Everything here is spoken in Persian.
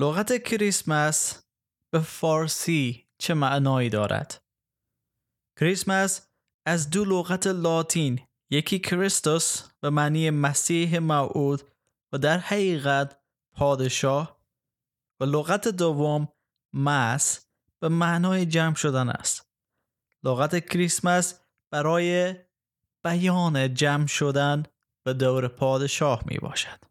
لغت کریسمس به فارسی چه معنایی دارد؟ کریسمس از دو لغت لاتین یکی کریستوس به معنی مسیح موعود و در حقیقت پادشاه و لغت دوم مس به معنای جمع شدن است. لغت کریسمس برای بیان جمع شدن و دور پادشاه می باشد.